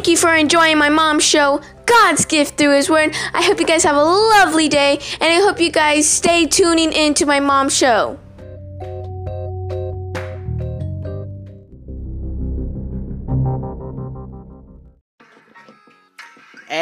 thank you for enjoying my mom's show, God's Gift Through His Word. I hope you guys have a lovely day, and I hope you guys stay tuning in to my mom's show.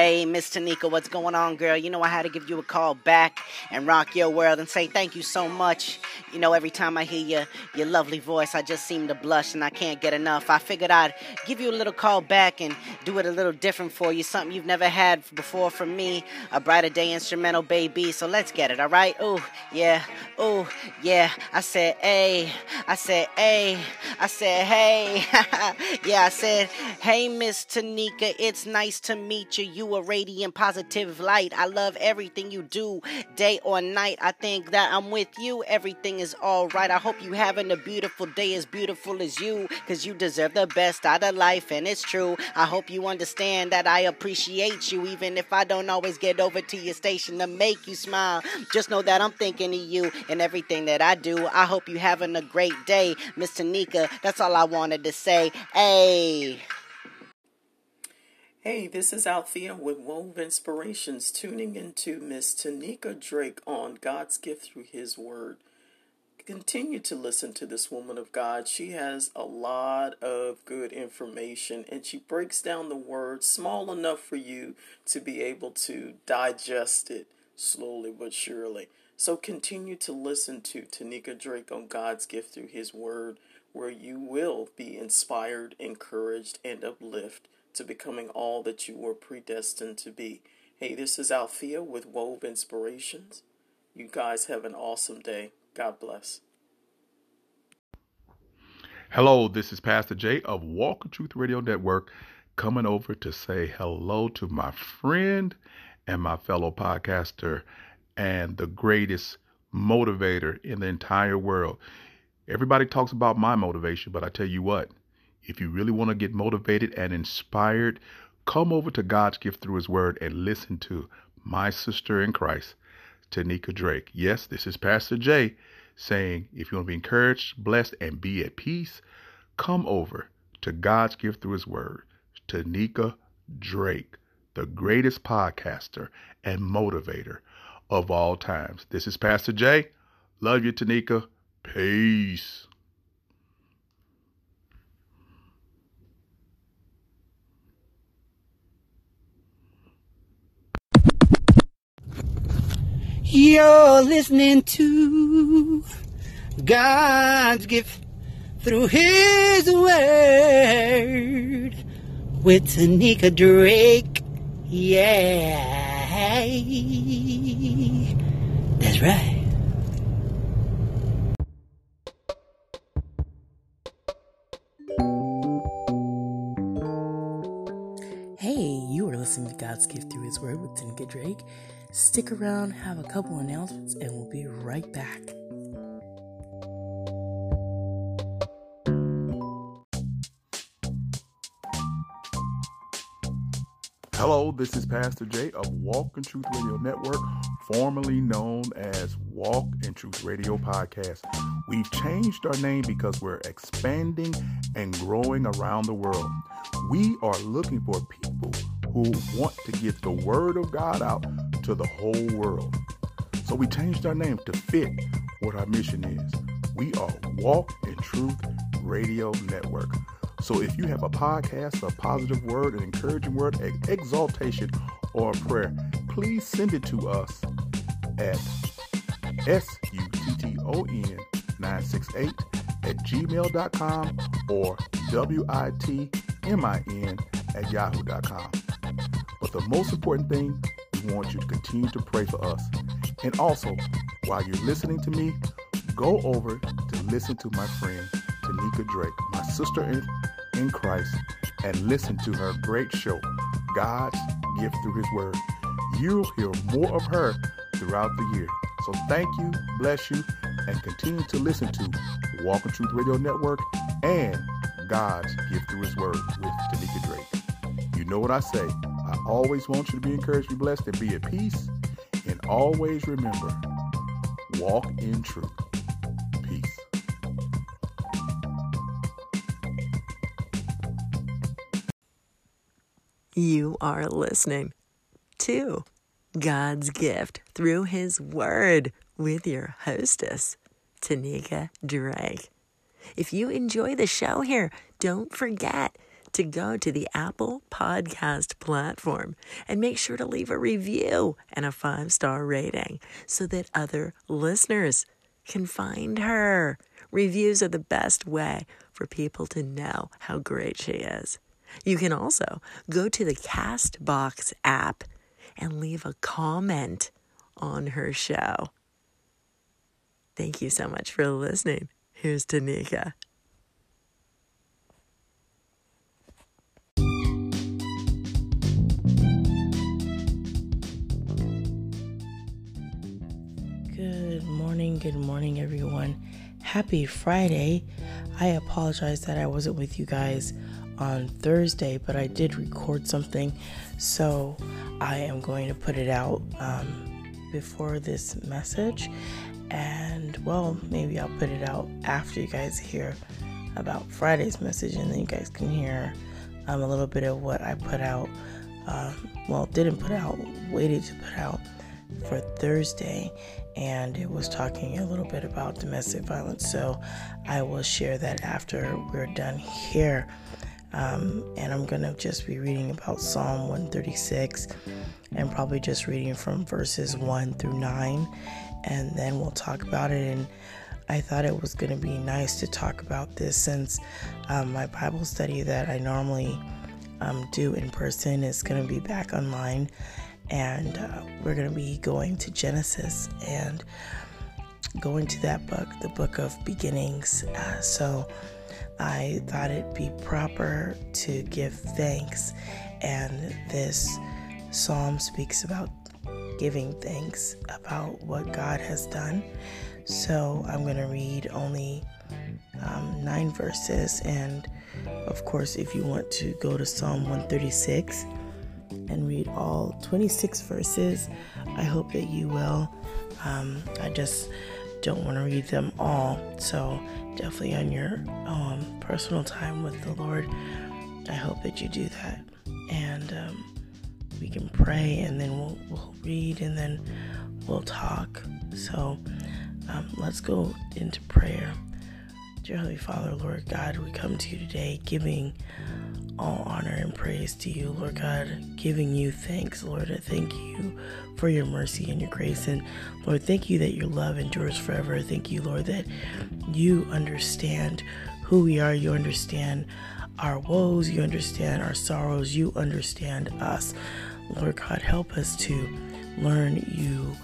Hey, Miss Tanika, what's going on, girl? You know I had to give you a call back and rock your world and say thank you so much. You know, every time I hear your your lovely voice, I just seem to blush and I can't get enough. I figured I'd give you a little call back and do it a little different for you, something you've never had before from me, a brighter day instrumental, baby. So let's get it, all right? Oh, yeah, oh, yeah. I said, hey, I said, hey, I said, hey, yeah, I said, hey, Miss Tanika, it's nice to meet you. You a radiant, positive light. I love everything you do, day or night. I think that I'm with you. Everything is all right. I hope you having a beautiful day, as beautiful as you, cause you deserve the best out of life, and it's true. I hope you understand that I appreciate you, even if I don't always get over to your station to make you smile. Just know that I'm thinking of you and everything that I do. I hope you having a great day, Miss Tanika. That's all I wanted to say. Hey. Hey, this is Althea with Wove Inspirations, tuning into Miss Tanika Drake on God's gift through His Word. Continue to listen to this woman of God. She has a lot of good information and she breaks down the word small enough for you to be able to digest it slowly but surely. So continue to listen to Tanika Drake on God's gift through His Word, where you will be inspired, encouraged, and uplifted to becoming all that you were predestined to be. Hey, this is Althea with Wove Inspirations. You guys have an awesome day. God bless. Hello, this is Pastor Jay of Walk of Truth Radio Network coming over to say hello to my friend and my fellow podcaster and the greatest motivator in the entire world. Everybody talks about my motivation, but I tell you what, if you really want to get motivated and inspired, come over to God's gift through His Word and listen to my sister in Christ, Tanika Drake. Yes, this is Pastor Jay saying if you want to be encouraged, blessed, and be at peace, come over to God's gift through His Word, Tanika Drake, the greatest podcaster and motivator of all times. This is Pastor Jay. Love you, Tanika. Peace. You're listening to God's gift through His Word with Tanika Drake. Yeah, that's right. Hey, you are listening to God's Gift Through His Word with Tanika Drake. Stick around, have a couple announcements, and we'll be right back. Hello, this is Pastor Jay of Walk in Truth Radio Network, formerly known as Walk in Truth Radio Podcast. We've changed our name because we're expanding and growing around the world. We are looking for people who want to get the Word of God out to the whole world. So we changed our name to fit what our mission is. We are Walk in Truth Radio Network. So if you have a podcast, a positive word, an encouraging word, an exaltation, or a prayer, please send it to us at S-U-T-T-O-N 968 at gmail.com or witmin at yahoo.com. But the most important thing, want you to continue to pray for us. And also, while you're listening to me, go over to listen to my friend Tanika Drake, my sister in, in Christ, and listen to her great show, God's Gift Through His Word. You'll hear more of her throughout the year. So thank you, bless you, and continue to listen to Walk in Truth Radio Network and God's Gift Through His Word with Tanika Drake. You know what I say. I always want you to be encouraged, be blessed, and be at peace. And always remember, walk in truth. Peace. You are listening to God's gift through His Word with your hostess, Tanika Drake. If you enjoy the show here, don't forget to go to the Apple Podcast platform and make sure to leave a review and a five star rating so that other listeners can find her. Reviews are the best way for people to know how great she is. You can also go to the Castbox app and leave a comment on her show. Thank you so much for listening. Here's Tanika. Morning, good morning, everyone. Happy Friday. I apologize that I wasn't with you guys on Thursday, but I did record something, so I am going to put it out um, before this message. And well, maybe I'll put it out after you guys hear about Friday's message, and then you guys can hear um, a little bit of what I put out. Um, well, didn't put out, waited to put out for Thursday, and it was talking a little bit about domestic violence. So I will share that after we're done here. Um, and I'm going to just be reading about Psalm 136 and probably just reading from verses 1 through 9, and then we'll talk about it. And I thought it was going to be nice to talk about this since um, my Bible study that I normally um, do in person is going to be back online and uh, we're going to be going to Genesis and going to that book, the book of beginnings. Uh, so I thought it'd be proper to give thanks, and this psalm speaks about giving thanks about what God has done. So I'm going to read only um, nine verses, and of course, if you want to go to Psalm 136 and read all 26 verses. I hope that you will. Um, I just don't want to read them all. So, definitely on your um, personal time with the Lord, I hope that you do that. And um, we can pray and then we'll, we'll, read and then we'll talk. So, um, let's go into prayer. Dear Holy Father, Lord God, we come to you today giving all honor and praise to you, Lord God, giving you thanks, Lord. I thank you for your mercy and your grace. And Lord, thank you that your love endures forever. Thank you, Lord, that you understand who we are. You understand our woes. You understand our sorrows. You understand us. Lord God, help us to learn you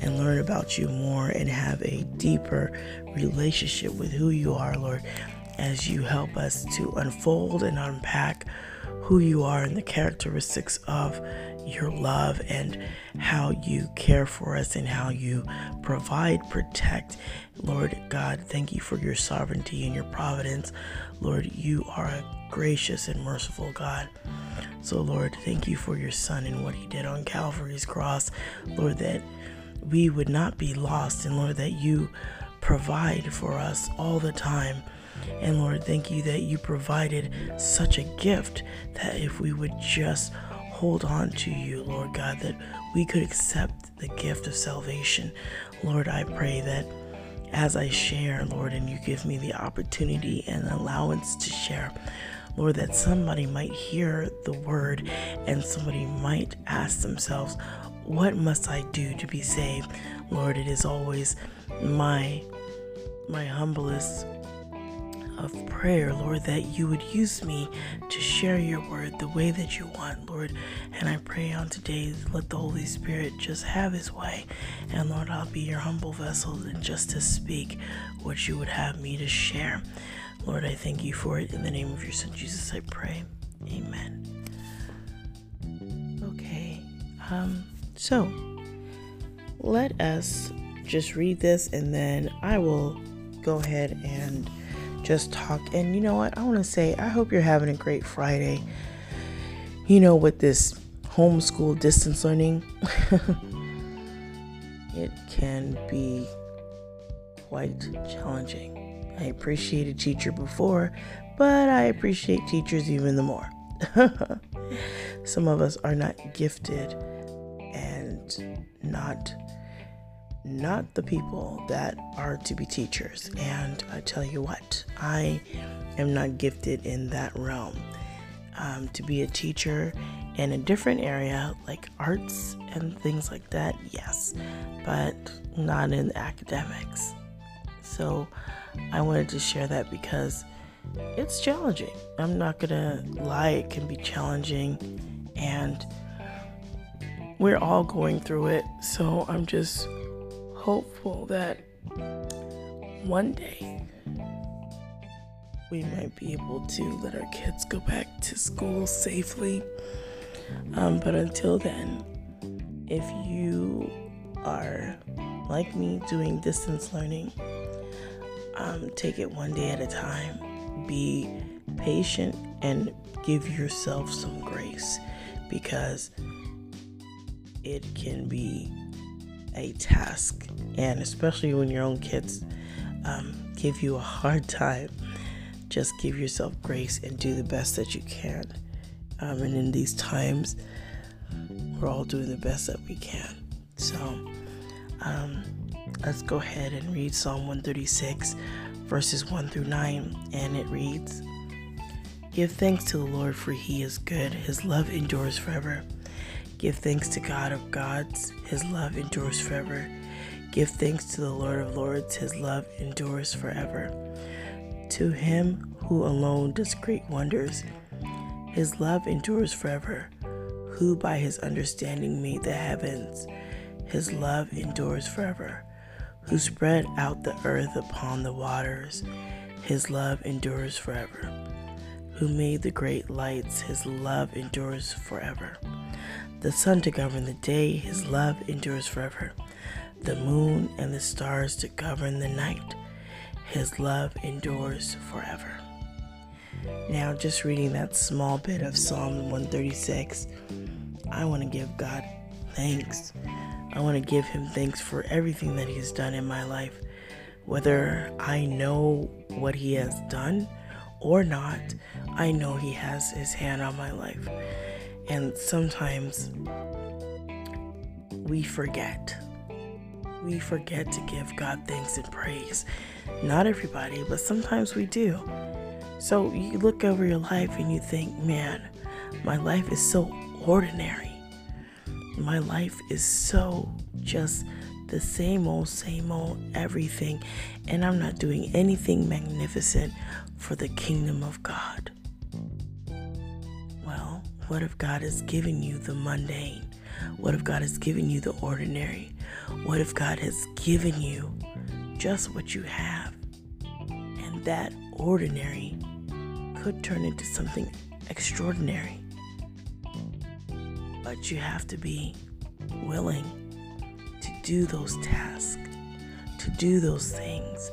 and learn about you more and have a deeper relationship with who you are, Lord as you help us to unfold and unpack who you are and the characteristics of your love and how you care for us and how you provide, protect. Lord God, thank you for your sovereignty and your providence. Lord, you are a gracious and merciful God. So, Lord, thank you for your Son and what he did on Calvary's cross. Lord, that we would not be lost, and Lord, that you provide for us all the time. And Lord, thank you that you provided such a gift that if we would just hold on to you, Lord God, that we could accept the gift of salvation. Lord, I pray that as I share, Lord, and you give me the opportunity and allowance to share, Lord, that somebody might hear the word and somebody might ask themselves, What must I do to be saved? Lord, it is always my my humblest of prayer, Lord, that you would use me to share your word the way that you want, Lord. And I pray on today, let the Holy Spirit just have his way. And Lord, I'll be your humble vessel and just to speak what you would have me to share. Lord, I thank you for it. In the name of your son Jesus, I pray. Amen. Okay. Um, so let us just read this and then I will go ahead and just talk. And you know what? I want to say, I hope you're having a great Friday. You know, with this homeschool distance learning, it can be quite challenging. I appreciate a teacher before, but I appreciate teachers even the more. Some of us are not gifted and not not the people that are to be teachers. And I tell you what, I am not gifted in that realm. Um, to be a teacher in a different area like arts and things like that, yes, but not in academics. So I wanted to share that because it's challenging. I'm not gonna lie, it can be challenging, and we're all going through it. So I'm just hopeful that one day we might be able to let our kids go back to school safely. Um, but until then, if you are like me doing distance learning, um, take it one day at a time. Be patient and give yourself some grace because it can be a task, and especially when your own kids um, give you a hard time, just give yourself grace and do the best that you can. Um, and in these times, we're all doing the best that we can. So, um, let's go ahead and read Psalm 136, verses 1 through 9, and it reads Give thanks to the Lord, for he is good, his love endures forever. Give thanks to God of gods, his love endures forever. Give thanks to the Lord of lords, his love endures forever. To him who alone does great wonders, his love endures forever. Who by his understanding made the heavens, his love endures forever. Who spread out the earth upon the waters, his love endures forever. Who made the great lights, his love endures forever the sun to govern the day, his love endures forever. The moon and the stars to govern the night, his love endures forever. Now, just reading that small bit of Psalm 136, I want to give God thanks. I want to give him thanks for everything that he's done in my life. Whether I know what he has done or not, I know he has his hand on my life. And sometimes we forget. We forget to give God thanks and praise. Not everybody, but sometimes we do. So you look over your life and you think, man, my life is so ordinary. My life is so just the same old, same old everything, and I'm not doing anything magnificent for the kingdom of God. What if God has given you the mundane? What if God has given you the ordinary? What if God has given you just what you have? And that ordinary could turn into something extraordinary. But you have to be willing to do those tasks, to do those things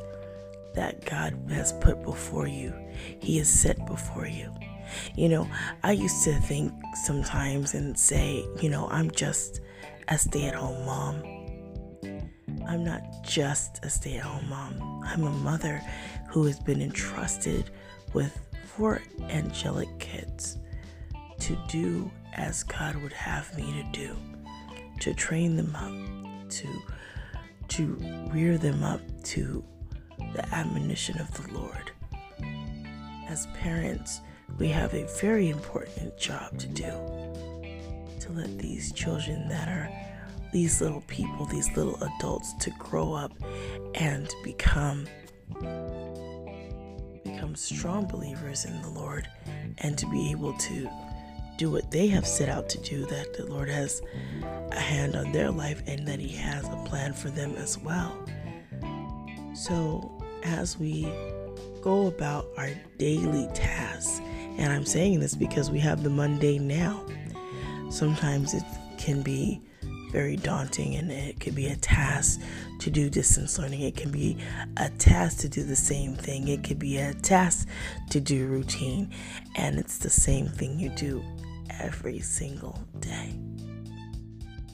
that God has put before you, He has set before you. You know, I used to think sometimes and say, you know, I'm just a stay at home mom. I'm not just a stay at home mom. I'm a mother who has been entrusted with four angelic kids to do as God would have me to do, to train them up, to to rear them up to the admonition of the Lord. As parents, we have a very important job to do to let these children that are these little people, these little adults to grow up and become become strong believers in the Lord and to be able to do what they have set out to do, that the Lord has a hand on their life and that He has a plan for them as well. So, as we go about our daily tasks, and I'm saying this because we have the mundane now, sometimes it can be very daunting and it could be a task to do distance learning. It can be a task to do the same thing. It could be a task to do routine. And it's the same thing you do every single day.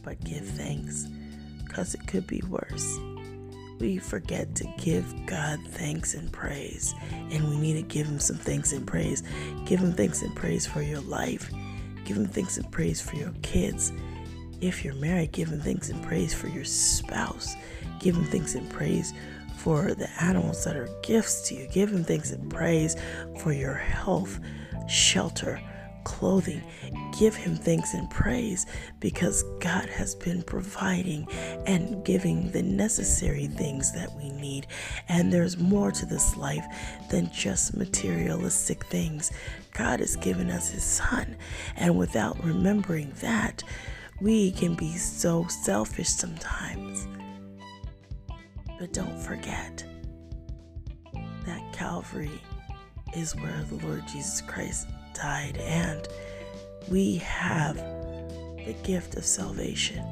But give thanks because it could be worse. We forget to give God thanks and praise, and we need to give Him some thanks and praise. Give Him thanks and praise for your life. Give Him thanks and praise for your kids. If you're married, give Him thanks and praise for your spouse. Give Him thanks and praise for the animals that are gifts to you. Give Him thanks and praise for your health, shelter, clothing. Give Him thanks and praise because God has been providing and giving the necessary things that we need. And there's more to this life than just materialistic things. God has given us His Son. And without remembering that, we can be so selfish sometimes. But don't forget that Calvary is where the Lord Jesus Christ died, and we have the gift of salvation.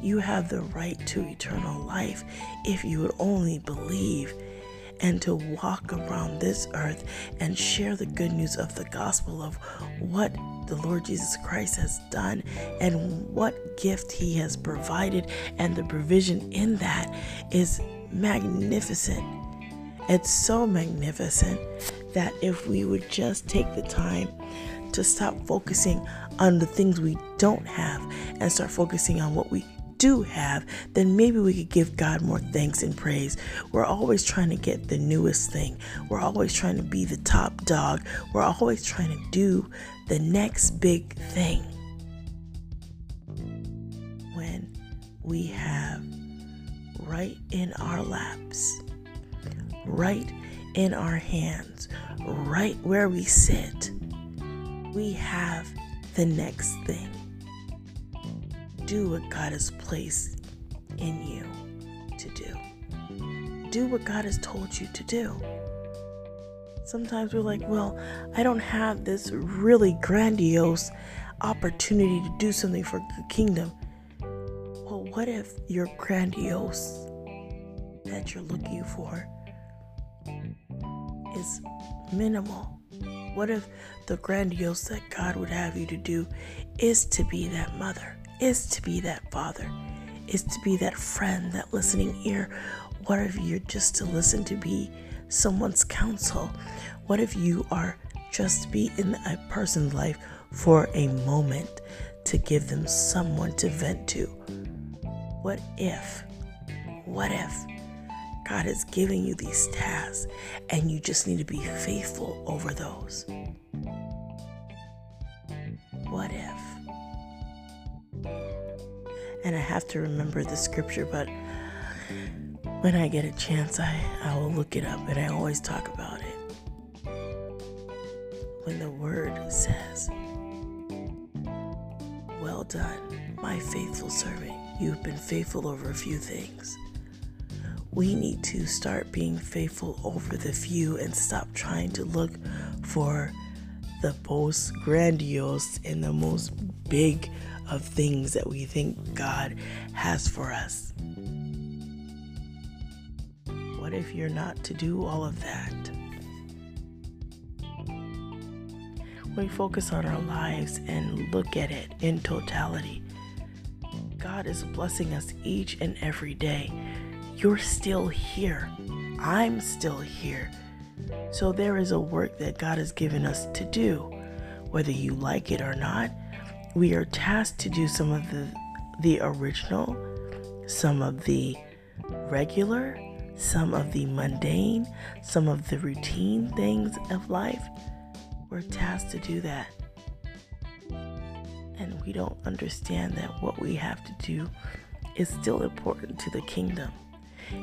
You have the right to eternal life if you would only believe and to walk around this earth and share the good news of the gospel of what the Lord Jesus Christ has done and what gift he has provided, and the provision in that is magnificent. It's so magnificent that if we would just take the time to stop focusing on the things we don't have and start focusing on what we do have, then maybe we could give God more thanks and praise. We're always trying to get the newest thing, we're always trying to be the top dog, we're always trying to do the next big thing. When we have right in our laps, right in our hands, right where we sit, we have the next thing. Do what God has placed in you to do. Do what God has told you to do. Sometimes we're like, well, I don't have this really grandiose opportunity to do something for the kingdom. Well, what if your grandiose that you're looking for is minimal? What if the grandiose that God would have you to do is to be that mother, is to be that father, is to be that friend, that listening ear? What if you're just to listen to be someone's counsel? What if you are just be in a person's life for a moment to give them someone to vent to? What if? What if God is giving you these tasks and you just need to be faithful over those? What if? And I have to remember the scripture, but when I get a chance, I, I will look it up and I always talk about it. When the word says, Well done, my faithful servant, you've been faithful over a few things. We need to start being faithful over the few and stop trying to look for the most grandiose and the most big of things that we think God has for us. What if you're not to do all of that? We focus on our lives and look at it in totality. God is blessing us each and every day. You're still here. I'm still here. So there is a work that God has given us to do. Whether you like it or not, we are tasked to do some of the the original, some of the regular, some of the mundane, some of the routine things of life. We're tasked to do that. And we don't understand that what we have to do is still important to the kingdom.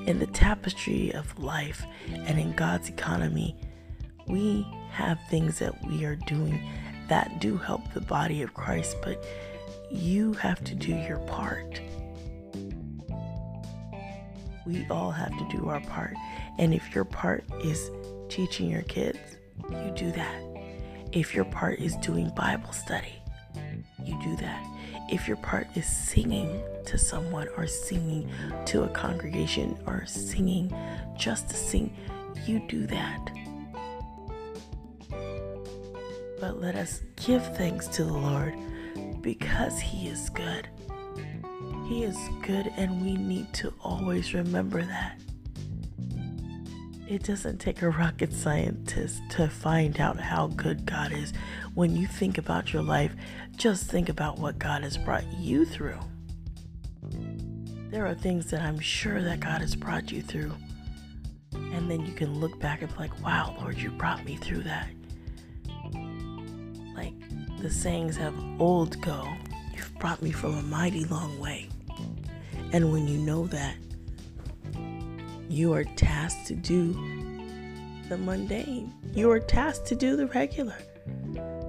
In the tapestry of life and in God's economy, we have things that we are doing that do help the body of Christ, but you have to do your part. We all have to do our part. And if your part is teaching your kids, you do that. If your part is doing Bible study, you do that. If your part is singing to someone or singing to a congregation or singing just to sing, you do that. But let us give thanks to the Lord because He is good. He is good, and we need to always remember that. It doesn't take a rocket scientist to find out how good God is. When you think about your life, just think about what God has brought you through. There are things that I'm sure that God has brought you through. And then you can look back and be like, wow, Lord, you brought me through that. Like the sayings have old go, you've brought me from a mighty long way. And when you know that, you are tasked to do the mundane. You are tasked to do the regular.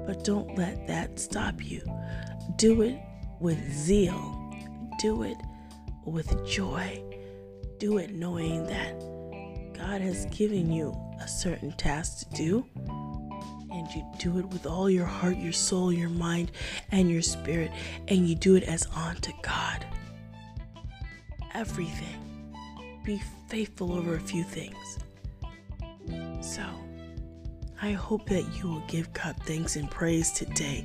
But don't let that stop you. Do it with zeal. Do it with joy. Do it knowing that God has given you a certain task to do. And you do it with all your heart, your soul, your mind, and your spirit. And you do it as unto God. Everything. Be faithful over a few things. So, I hope that you will give God thanks and praise today.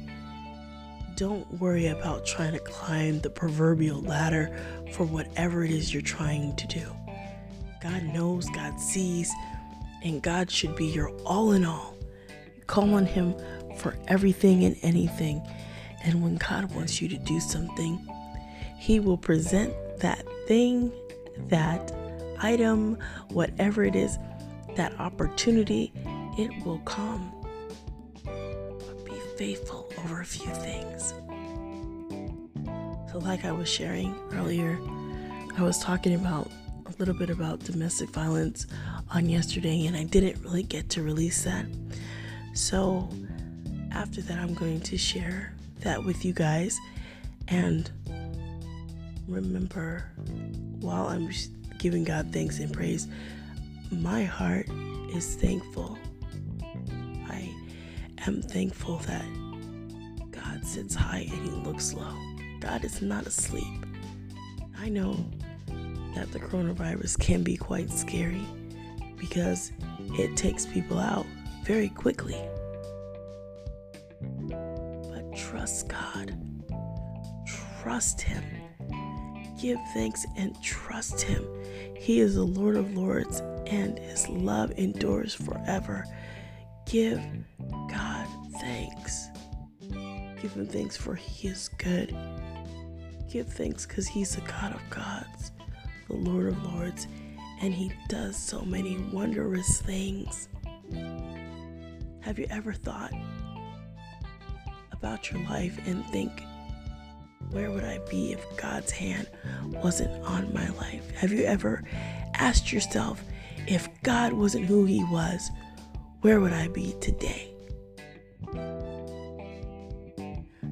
Don't worry about trying to climb the proverbial ladder for whatever it is you're trying to do. God knows, God sees, and God should be your all in all. Call on Him for everything and anything. And when God wants you to do something, He will present that thing, that item, whatever it is, that opportunity, it will come. But be faithful over a few things. So, like I was sharing earlier, I was talking about a little bit about domestic violence on yesterday, and I didn't really get to release that. So, after that, I'm going to share that with you guys. And remember, while I'm giving God thanks and praise, my heart is thankful. I am thankful that God sits high and he looks low. God is not asleep. I know that the coronavirus can be quite scary because it takes people out very quickly. But trust God, trust Him, give thanks and trust Him. He is the Lord of Lords and His love endures forever. Give God thanks. Give Him thanks for He is good. Give thanks because He's the God of gods, the Lord of Lords, and He does so many wondrous things. Have you ever thought about your life and think, where would I be if God's hand wasn't on my life? Have you ever asked yourself, if God wasn't who He was, where would I be today?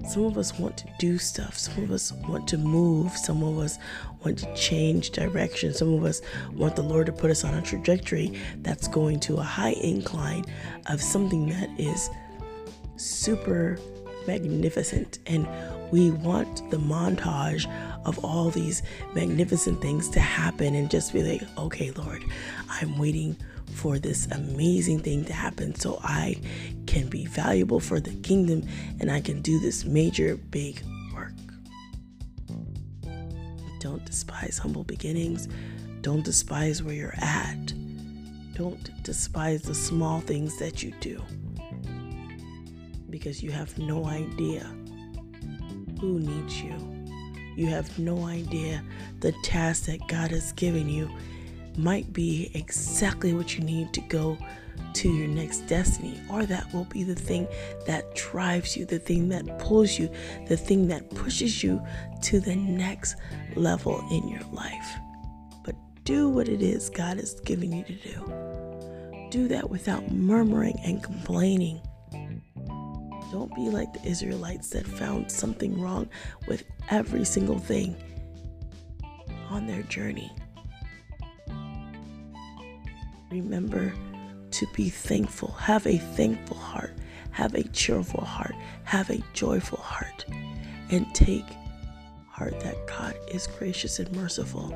Some of us want to do stuff. Some of us want to move. Some of us want to change direction. Some of us want the Lord to put us on a trajectory that's going to a high incline of something that is super magnificent. And we want the montage of all these magnificent things to happen and just be like, okay, Lord, I'm waiting for this amazing thing to happen so I can be valuable for the kingdom and I can do this major, big work. Don't despise humble beginnings. Don't despise where you're at. Don't despise the small things that you do because you have no idea who needs you. You have no idea the task that God has given you might be exactly what you need to go to your next destiny, or that will be the thing that drives you, the thing that pulls you, the thing that pushes you to the next level in your life. But do what it is God has given you to do. do that without murmuring and complaining. Don't be like the Israelites that found something wrong with every single thing on their journey. Remember to be thankful. Have a thankful heart. Have a cheerful heart. Have a joyful heart. And take heart that God is gracious and merciful.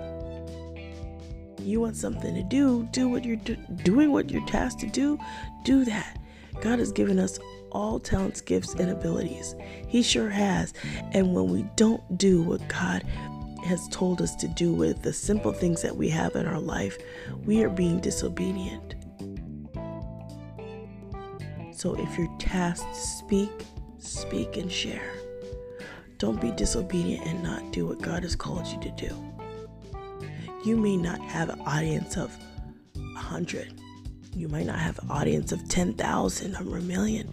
You want something to do, do what you're do- doing what you're tasked to do, do that. God has given us all talents, gifts, and abilities. He sure has. And when we don't do what God has told us to do with the simple things that we have in our life, we are being disobedient. So if you're tasked to speak, speak and share. Don't be disobedient and not do what God has called you to do. You may not have an audience of a hundred. You might not have an audience of 10,000 or a million.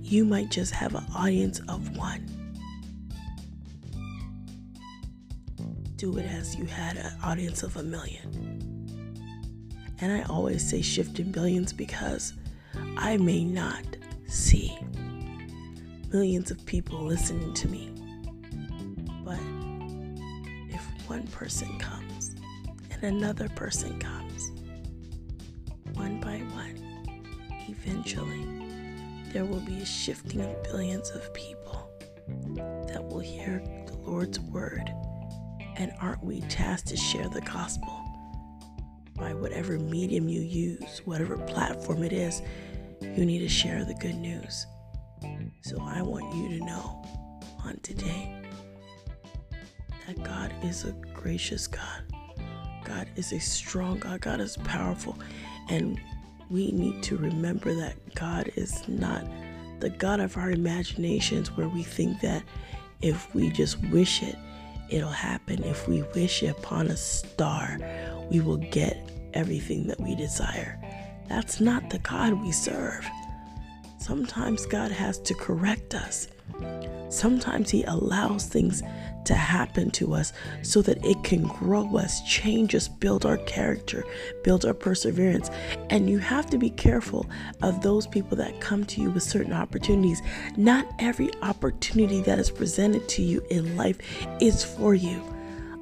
You might just have an audience of one. Do it as you had an audience of a million. And I always say shift in billions because I may not see millions of people listening to me. But if one person comes and another person comes, one by one, eventually there will be a shifting of billions of people that will hear the Lord's word. And aren't we tasked to share the gospel by whatever medium you use, whatever platform it is? You need to share the good news. So I want you to know on today that God is a gracious God. God is a strong God. God is powerful. And we need to remember that God is not the God of our imaginations where we think that if we just wish it, it'll happen. If we wish upon a star, we will get everything that we desire. That's not the God we serve. Sometimes God has to correct us. Sometimes He allows things to happen to us so that it can grow us, change us, build our character, build our perseverance. And you have to be careful of those people that come to you with certain opportunities. Not every opportunity that is presented to you in life is for you.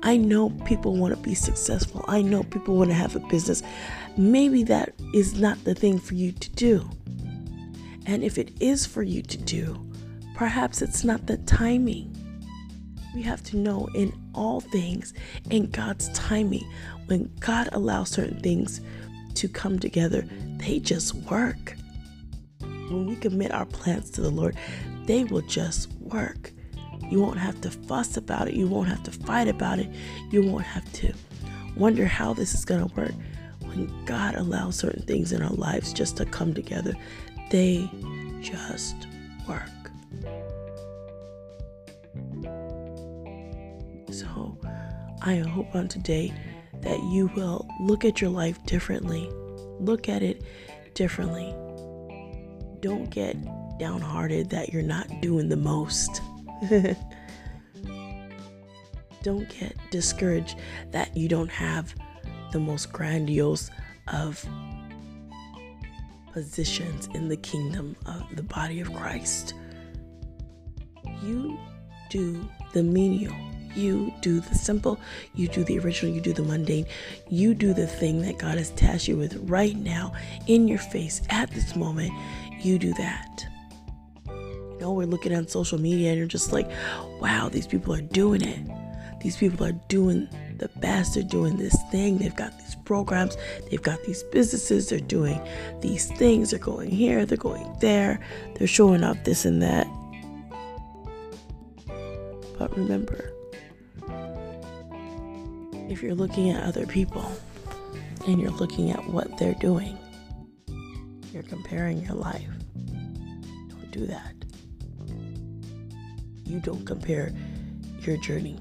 I know people want to be successful. I know people want to have a business. Maybe that is not the thing for you to do. And if it is for you to do, perhaps it's not the timing. We have to know in all things, in God's timing, when God allows certain things to come together, they just work. When we commit our plans to the Lord, they will just work. You won't have to fuss about it. You won't have to fight about it. You won't have to wonder how this is going to work. When God allows certain things in our lives just to come together, they just work. So I hope on today that you will look at your life differently. Look at it differently. Don't get downhearted that you're not doing the most. don't get discouraged that you don't have the most grandiose of positions in the kingdom of the body of Christ. You do the menial. You do the simple. You do the original. You do the mundane. You do the thing that God has tasked you with right now in your face at this moment. You do that. You know, we're looking on social media and you're just like, wow, these people are doing it. These people are doing the best. They're doing this thing. They've got these programs. They've got these businesses. They're doing these things. They're going here. They're going there. They're showing off this and that. But remember, if you're looking at other people and you're looking at what they're doing, you're comparing your life. Don't do that. You don't compare your journey.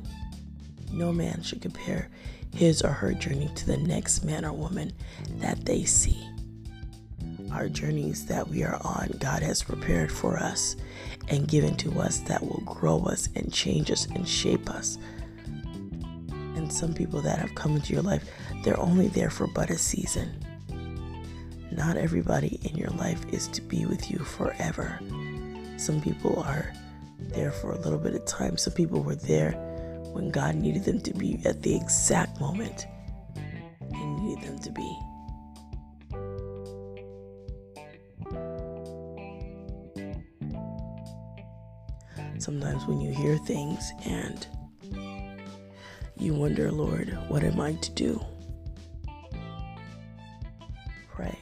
No man should compare his or her journey to the next man or woman that they see. Our journeys that we are on, God has prepared for us and given to us that will grow us and change us and shape us. And some people that have come into your life, they're only there for but a season. not everybody in your life is to be with you forever. Some people are there for a little bit of time. Some people were there when God needed them to be at the exact moment He needed them to be. Sometimes when you hear things and you wonder, Lord, what am I to do? Pray.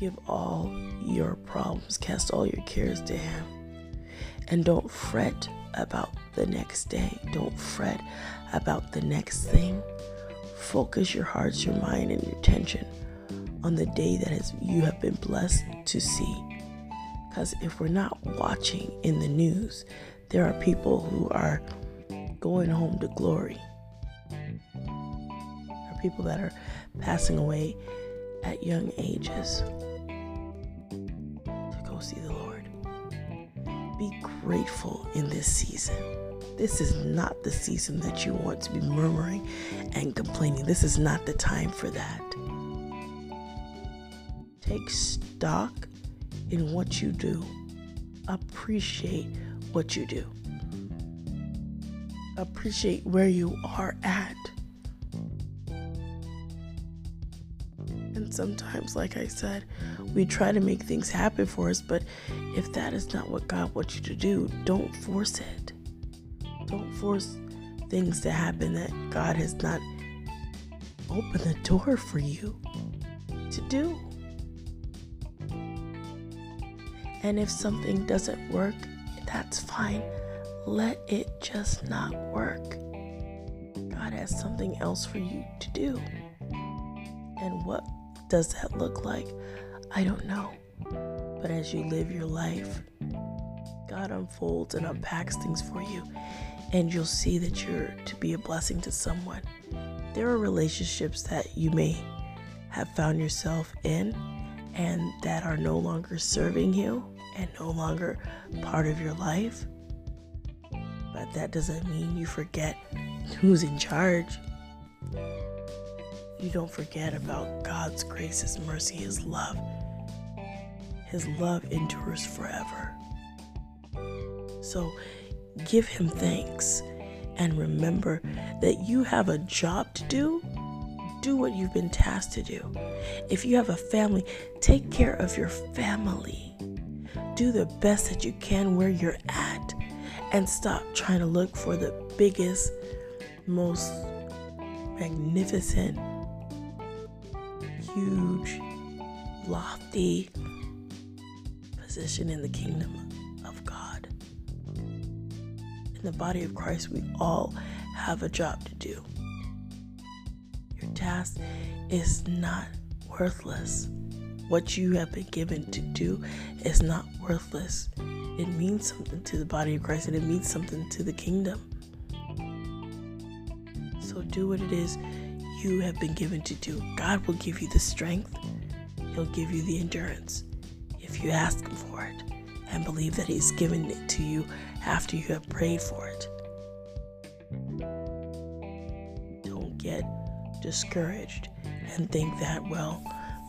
Give all your problems, cast all your cares to Him. And don't fret about the next day. Don't fret about the next thing. Focus your hearts, your mind, and your attention on the day that has, you have been blessed to see. Because if we're not watching in the news, there are people who are going home to glory. Are people that are passing away at young ages to go see the Lord. Be grateful in this season. This is not the season that you want to be murmuring and complaining. This is not the time for that. Take stock in what you do, appreciate what you do appreciate where you are at. And sometimes, like I said, we try to make things happen for us, but if that is not what God wants you to do, don't force it. Don't force things to happen that God has not opened the door for you to do. And if something doesn't work, that's fine let it just not work. God has something else for you to do. And what does that look like? I don't know. But as you live your life, God unfolds and unpacks things for you, and you'll see that you're to be a blessing to someone. There are relationships that you may have found yourself in and that are no longer serving you and no longer part of your life but that doesn't mean you forget who's in charge. You don't forget about God's grace, His mercy, His love. His love endures forever. So give Him thanks and remember that you have a job to do. Do what you've been tasked to do. If you have a family, take care of your family. Do the best that you can where you're at and stop trying to look for the biggest, most magnificent, huge, lofty position in the kingdom of God. In the body of Christ, we all have a job to do. Your task is not worthless. What you have been given to do is not worthless it means something to the body of Christ and it means something to the kingdom. So do what it is you have been given to do. God will give you the strength, He'll give you the endurance if you ask Him for it and believe that He's given it to you after you have prayed for it. Don't get discouraged and think that, well,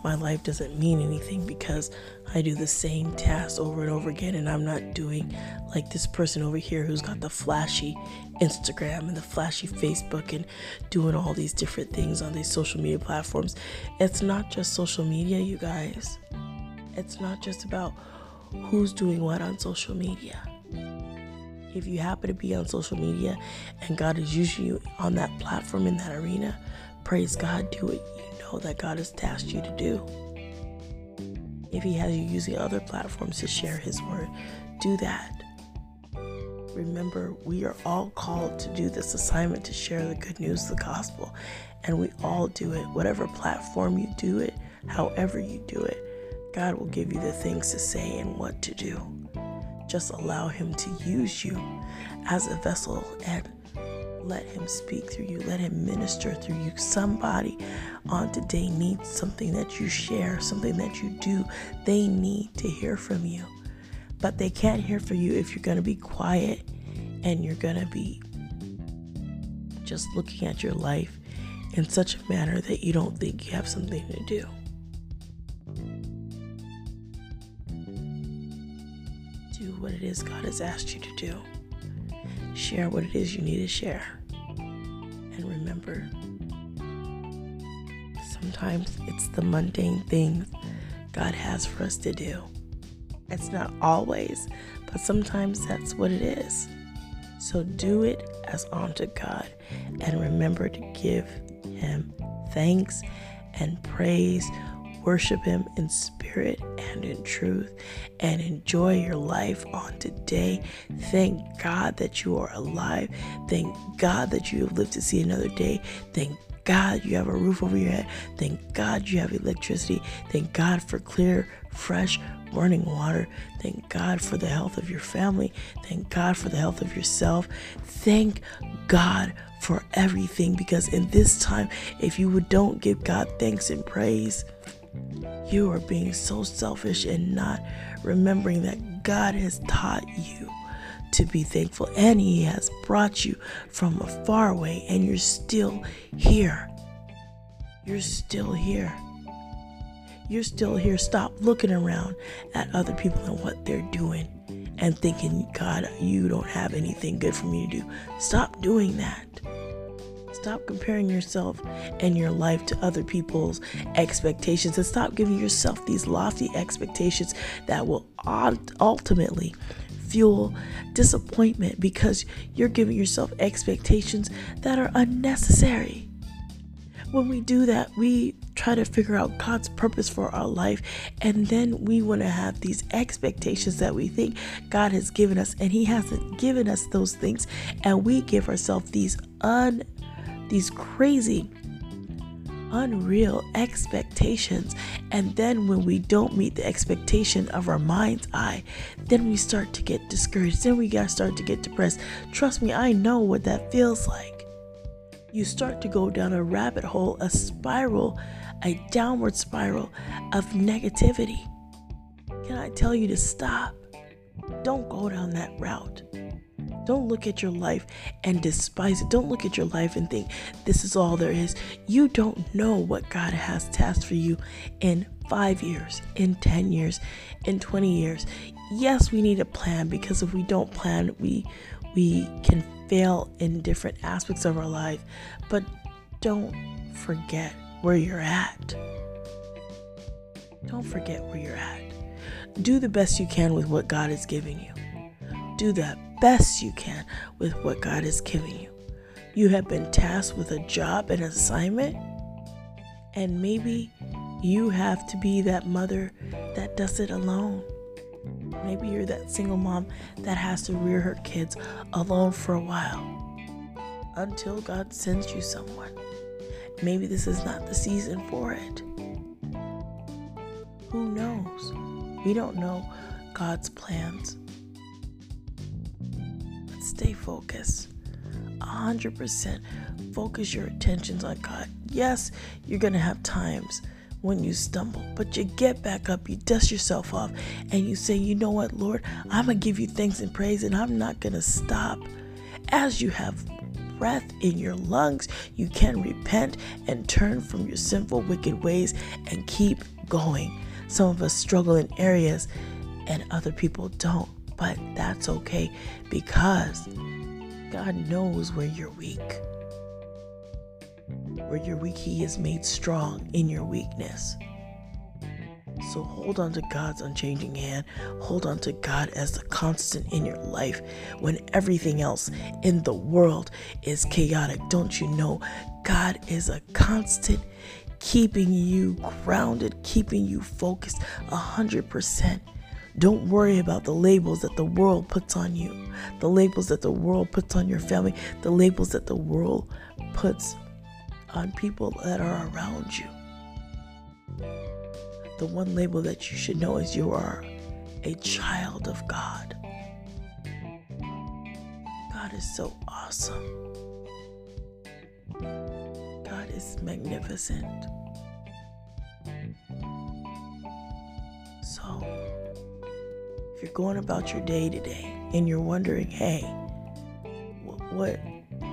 my life doesn't mean anything because I do the same task over and over again and I'm not doing like this person over here who's got the flashy Instagram and the flashy Facebook and doing all these different things on these social media platforms. It's not just social media, you guys. It's not just about who's doing what on social media. If you happen to be on social media and God is using you on that platform in that arena, praise God, do it know that God has tasked you to do. If He has you using other platforms to share His word, do that. Remember, we are all called to do this assignment to share the good news, the gospel, and we all do it. Whatever platform you do it, however you do it, God will give you the things to say and what to do. Just allow Him to use you as a vessel and let Him speak through you. Let Him minister through you. Somebody on today needs something that you share, something that you do. They need to hear from you. But they can't hear from you if you're going to be quiet and you're going to be just looking at your life in such a manner that you don't think you have something to do. Do what it is God has asked you to do. Share what it is you need to share. And remember, sometimes it's the mundane things God has for us to do. It's not always, but sometimes that's what it is. So do it as unto God and remember to give Him thanks and praise. Worship Him in spirit and in truth and enjoy your life on today. Thank God that you are alive. Thank God that you have lived to see another day. Thank God you have a roof over your head. Thank God you have electricity. Thank God for clear, fresh, running water. Thank God for the health of your family. Thank God for the health of yourself. Thank God for everything because in this time, if you don't give God thanks and praise, you are being so selfish and not remembering that God has taught you to be thankful and He has brought you from a far away and you're still here. You're still here. You're still here. Stop looking around at other people and what they're doing and thinking, God, you don't have anything good for me to do. Stop doing that. Stop comparing yourself and your life to other people's expectations and stop giving yourself these lofty expectations that will ultimately fuel disappointment because you're giving yourself expectations that are unnecessary. When we do that, we try to figure out God's purpose for our life, and then we want to have these expectations that we think God has given us, and He hasn't given us those things, and we give ourselves these un these crazy unreal expectations. And then when we don't meet the expectation of our mind's eye, then we start to get discouraged. Then we start to get depressed. Trust me, I know what that feels like. You start to go down a rabbit hole, a spiral, a downward spiral of negativity. Can I tell you to stop? Don't go down that route. Don't look at your life and despise it. Don't look at your life and think this is all there is. You don't know what God has tasked for you in five years, in 10 years, in 20 years. Yes, we need a plan because if we don't plan, we we can fail in different aspects of our life. But don't forget where you're at. Don't forget where you're at. Do the best you can with what God is giving you. Do the best you can with what God is giving you. You have been tasked with a job and assignment, and maybe you have to be that mother that does it alone. Maybe you're that single mom that has to rear her kids alone for a while until God sends you someone. Maybe this is not the season for it. Who knows? We don't know God's plans stay focused. 100% focus your attentions on God. Yes, you're going to have times when you stumble, but you get back up, you dust yourself off, and you say, You know what, Lord, I'm going to give you thanks and praise, and I'm not going to stop. As you have breath in your lungs, you can repent and turn from your sinful, wicked ways and keep going. Some of us struggle in areas and other people don't. But that's okay because God knows where you're weak. Where you're weak, He is made strong in your weakness. So hold on to God's unchanging hand. Hold on to God as the constant in your life when everything else in the world is chaotic. Don't you know God is a constant keeping you grounded, keeping you focused a hundred percent don't worry about the labels that the world puts on you, the labels that the world puts on your family, the labels that the world puts on people that are around you. The one label that you should know is you are a child of God. God is so awesome. God is magnificent. So, if you're going about your day today and you're wondering, hey, what, what,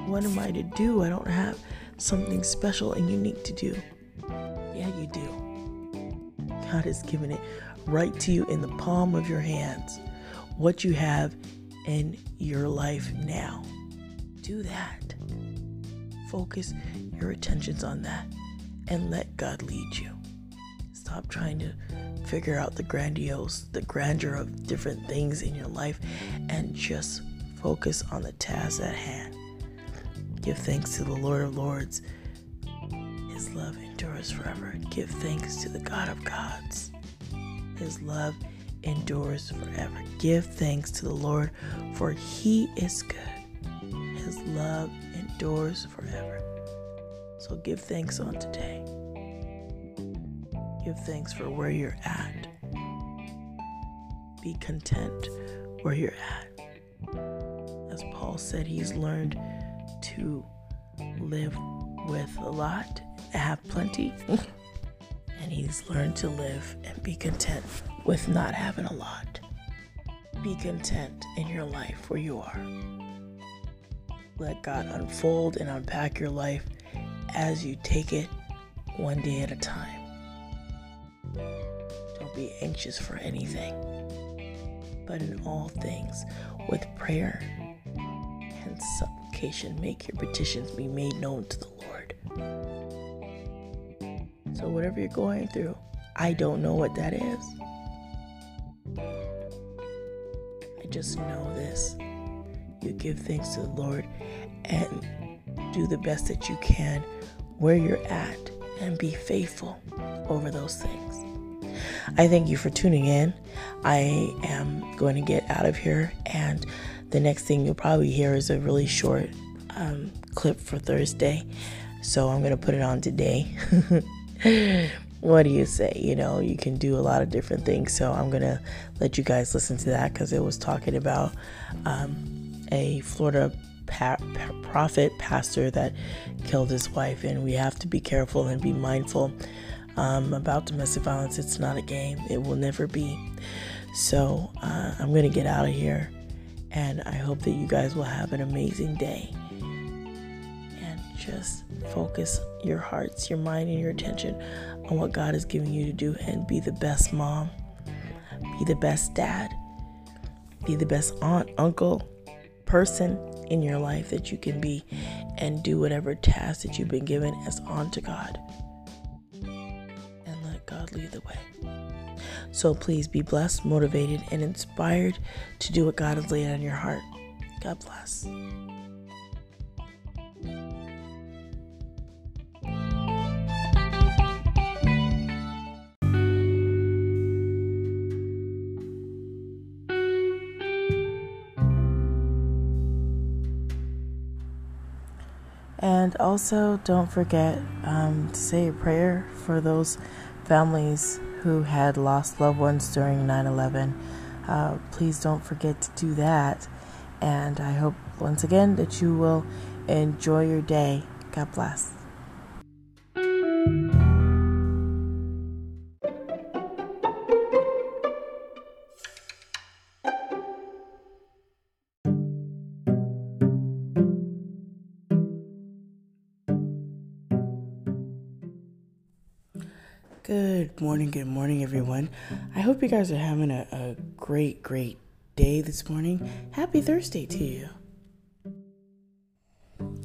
what am I to do? I don't have something special and unique to do. Yeah, you do. God has given it right to you in the palm of your hands. what you have in your life now. Do that. Focus your attentions on that and let God lead you. Stop trying to figure out the grandiose, the grandeur of different things in your life and just focus on the task at hand. Give thanks to the Lord of Lords. His love endures forever. Give thanks to the God of gods. His love endures forever. Give thanks to the Lord, for he is good. His love endures forever. So give thanks on today. Give thanks for where you're at. Be content where you're at. As Paul said, he's learned to live with a lot, have plenty, and he's learned to live and be content with not having a lot. Be content in your life where you are. Let God unfold and unpack your life as you take it one day at a time. Be anxious for anything, but in all things, with prayer and supplication, make your petitions be made known to the Lord. So, whatever you're going through, I don't know what that is. I just know this. You give thanks to the Lord and do the best that you can where you're at and be faithful over those things. I thank you for tuning in. I am going to get out of here, and the next thing you'll probably hear is a really short um, clip for Thursday. So I'm going to put it on today. what do you say? You know, you can do a lot of different things. So I'm going to let you guys listen to that because it was talking about um, a Florida pa- prophet pastor that killed his wife, and we have to be careful and be mindful um, about domestic violence. It's not a game, it will never be. So uh, I'm going to get out of here, and I hope that you guys will have an amazing day. And just focus your hearts, your mind, and your attention on what God is giving you to do, and be the best mom, be the best dad, be the best aunt, uncle, person in your life that you can be, and do whatever task that you've been given as unto God. Lead the way. So please be blessed, motivated, and inspired to do what God has laid on your heart. God bless. And also, don't forget um, to say a prayer for those families who had lost loved ones during 9 11. Uh, please don't forget to do that. And I hope once again that you will enjoy your day. God bless. Morning, good morning, everyone. I hope you guys are having a, a great, great day this morning. Happy Thursday to you.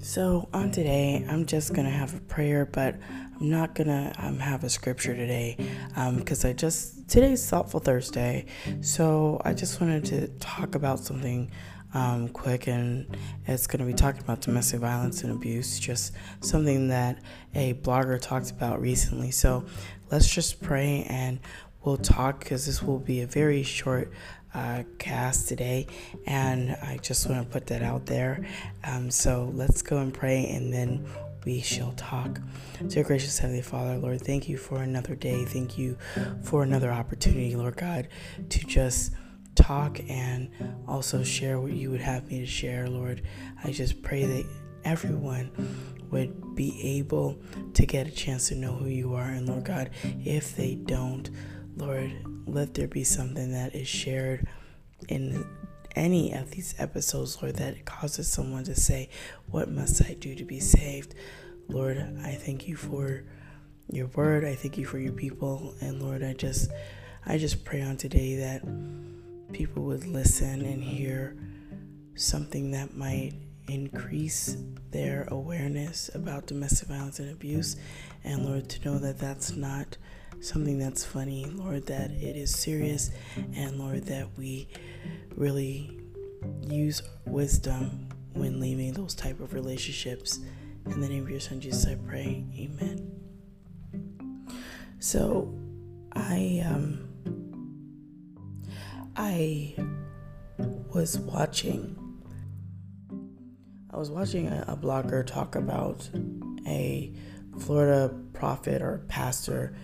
So, on today, I'm just gonna have a prayer, but I'm not gonna um, have a scripture today because um, I just today's Thoughtful Thursday. So, I just wanted to talk about something um, quick, and it's going to be talking about domestic violence and abuse, just something that a blogger talked about recently. So let's just pray and we'll talk because this will be a very short uh, cast today, and I just want to put that out there. Um, so let's go and pray, and then we shall talk. Dear gracious Heavenly Father, Lord, thank you for another day. Thank you for another opportunity, Lord God, to just talk and also share what you would have me to share, Lord. I just pray that everyone would be able to get a chance to know who you are. And Lord God, if they don't, Lord, let there be something that is shared in any of these episodes, Lord, that causes someone to say, What must I do to be saved? Lord, I thank you for your word. I thank you for your people. And Lord, I just I just pray on today that people would listen and hear something that might increase their awareness about domestic violence and abuse. And Lord, to know that that's not something that's funny, Lord, that it is serious, and Lord, that we really use wisdom when leaving those type of relationships. In the name of your son Jesus, I pray. Amen. So, I um, I was watching. I was watching a, a blogger talk about a Florida prophet or pastor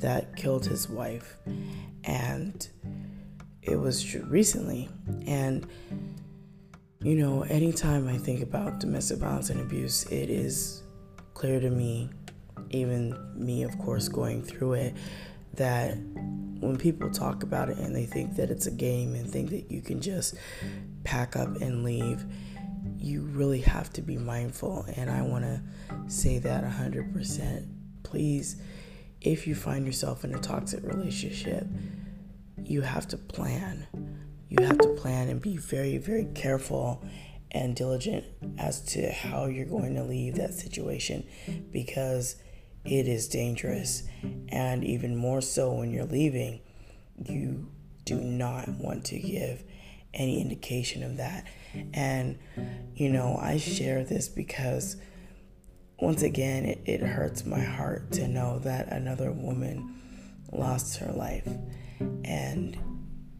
that killed his wife, and it was recently. And you know, anytime I think about domestic violence and abuse, it is clear to me, even me, of course, going through it, that when people talk about it and they think that it's a game and think that you can just pack up and leave, you really have to be mindful. And I want to say that 100%. Please, if you find yourself in a toxic relationship, you have to plan. You have to plan and be very, very careful and diligent as to how you're going to leave that situation because it is dangerous. And even more so when you're leaving, you do not want to give any indication of that. And, you know, I share this because, once again, it, it hurts my heart to know that another woman lost her life. And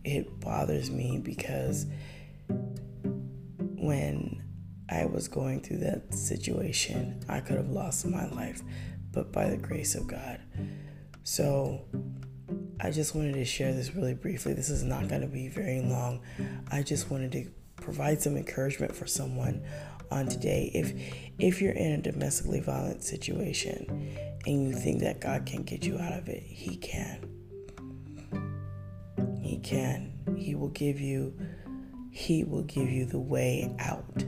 it bothers me because when I was going through that situation, I could have lost my life but by the grace of God. So I just wanted to share this really briefly. This is not going to be very long. I just wanted to provide some encouragement for someone on today. If if you're in a domestically violent situation and you think that God can get you out of it, he can. He can. He will give you he will give you the way out.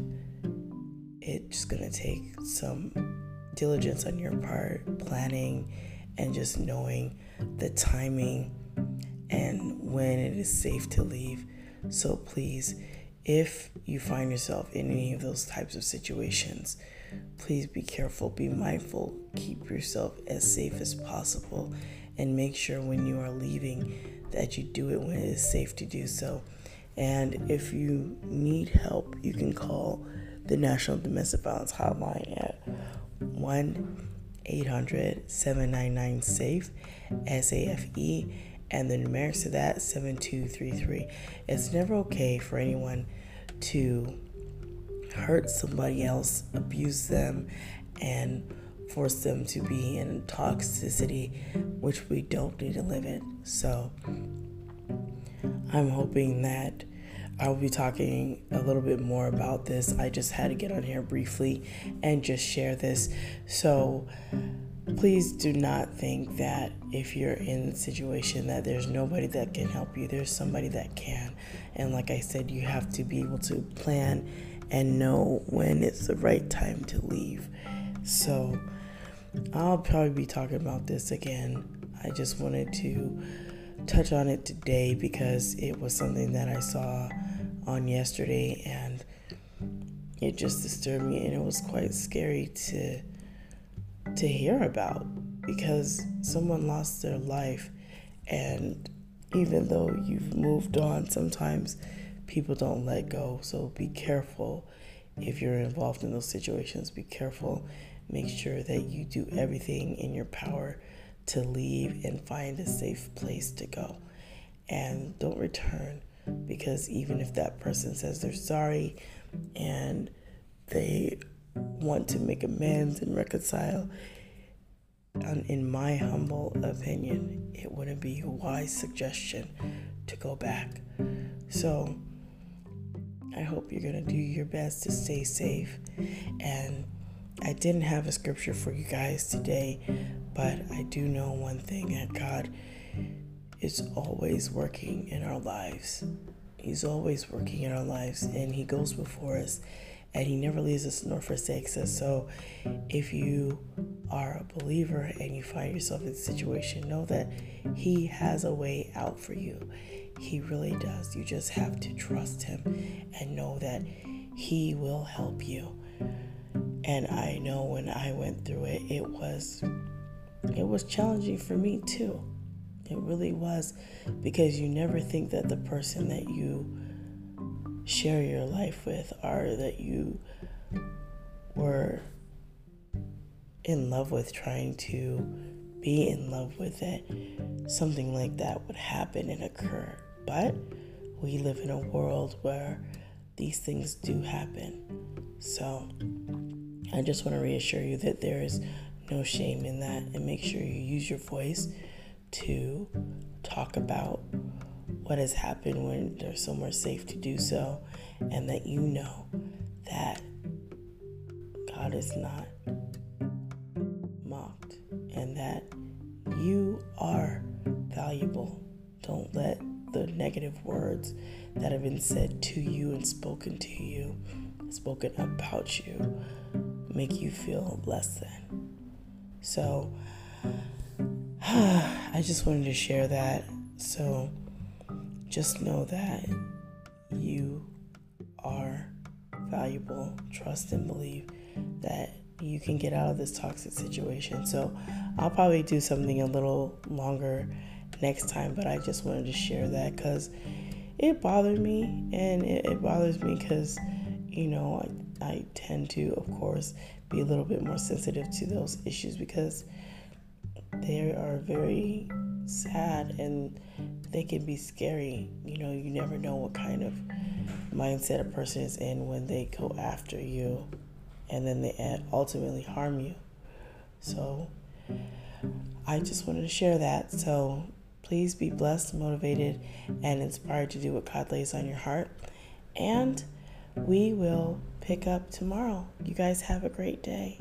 It's to take some diligence on your part, planning, and just knowing the timing and when it is safe to leave. So please, if you find yourself in any of those types of situations, please be careful, be mindful, keep yourself as safe as possible, and make sure when you are leaving that you do it when it is safe to do so. And if you need help, you can call the National Domestic Violence Hotline at 1 800 799 SAFE, S A F E, and the numerics to that 7233. It's never okay for anyone to hurt somebody else, abuse them, and force them to be in toxicity, which we don't need to live in. So, I'm hoping that I'll be talking a little bit more about this. I just had to get on here briefly and just share this. So please do not think that if you're in the situation that there's nobody that can help you. There's somebody that can. And like I said, you have to be able to plan and know when it's the right time to leave. So I'll probably be talking about this again. I just wanted to touch on it today because it was something that I saw on yesterday and it just disturbed me and it was quite scary to to hear about because someone lost their life. And even though you've moved on sometimes people don't let go. So be careful if you're involved in those situations. Be careful. Make sure that you do everything in your power to leave and find a safe place to go. And don't return because even if that person says they're sorry and they want to make amends and reconcile, And in my humble opinion, it wouldn't be a wise suggestion to go back. So, I hope you're going to do your best to stay safe. And I didn't have a scripture for you guys today, but I do know one thing that God is always working in our lives. He's always working in our lives, and He goes before us, and He never leaves us nor forsakes us. So if you are a believer and you find yourself in a situation, know that He has a way out for you. He really does. You just have to trust Him and know that He will help you. And I know when I went through it, it was it was challenging for me too. It really was because you never think that the person that you share your life with or that you were in love with, trying to be in love with, that something like that would happen and occur. But we live in a world where these things do happen. So I just want to reassure you that there is no shame in that and make sure you use your voice to talk about what has happened when there's somewhere safe to do so and that you know that God is not mocked and that you are valuable. Don't let the negative words that have been said to you and spoken to you, spoken about you, make you feel less than. So, I just wanted to share that. So, just know that you are valuable. Trust and believe that you can get out of this toxic situation. So, I'll probably do something a little longer next time, but I just wanted to share that because it bothered me and it, it bothers me because, you know, I, I tend to, of course, be a little bit more sensitive to those issues because they are very sad and they can be scary. You know, you never know what kind of mindset a person is in when they go after you and then they ultimately harm you. So, I just wanted to share that. So, please be blessed, motivated, and inspired to do what God lays on your heart. And we will pick up tomorrow. You guys have a great day.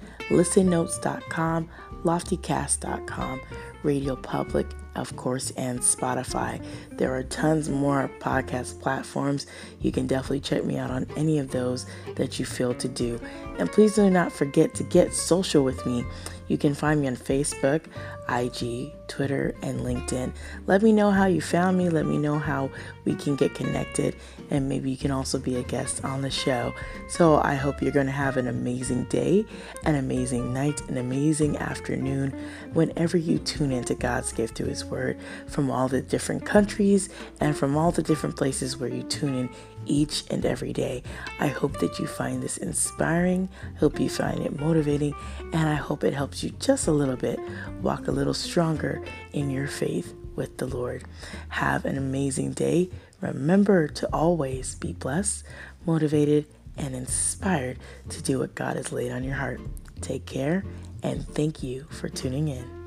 ListenNotes.com, LoftyCast.com, Radio Public, of course, and Spotify. There are tons more podcast platforms. You can definitely check me out on any of those that you feel to do. And please do not forget to get social with me. You can find me on Facebook, IG, Twitter, and LinkedIn. Let me know how you found me. Let me know how we can get connected. And maybe you can also be a guest on the show. So I hope you're going to have an amazing day, an amazing night, an amazing afternoon whenever you tune into God's gift through His Word from all the different countries and from all the different places where you tune in each and every day. I hope that you find this inspiring, hope you find it motivating, and I hope it helps you just a little bit walk a little stronger in your faith with the Lord. Have an amazing day. Remember to always be blessed, motivated, and inspired to do what God has laid on your heart. Take care, and thank you for tuning in.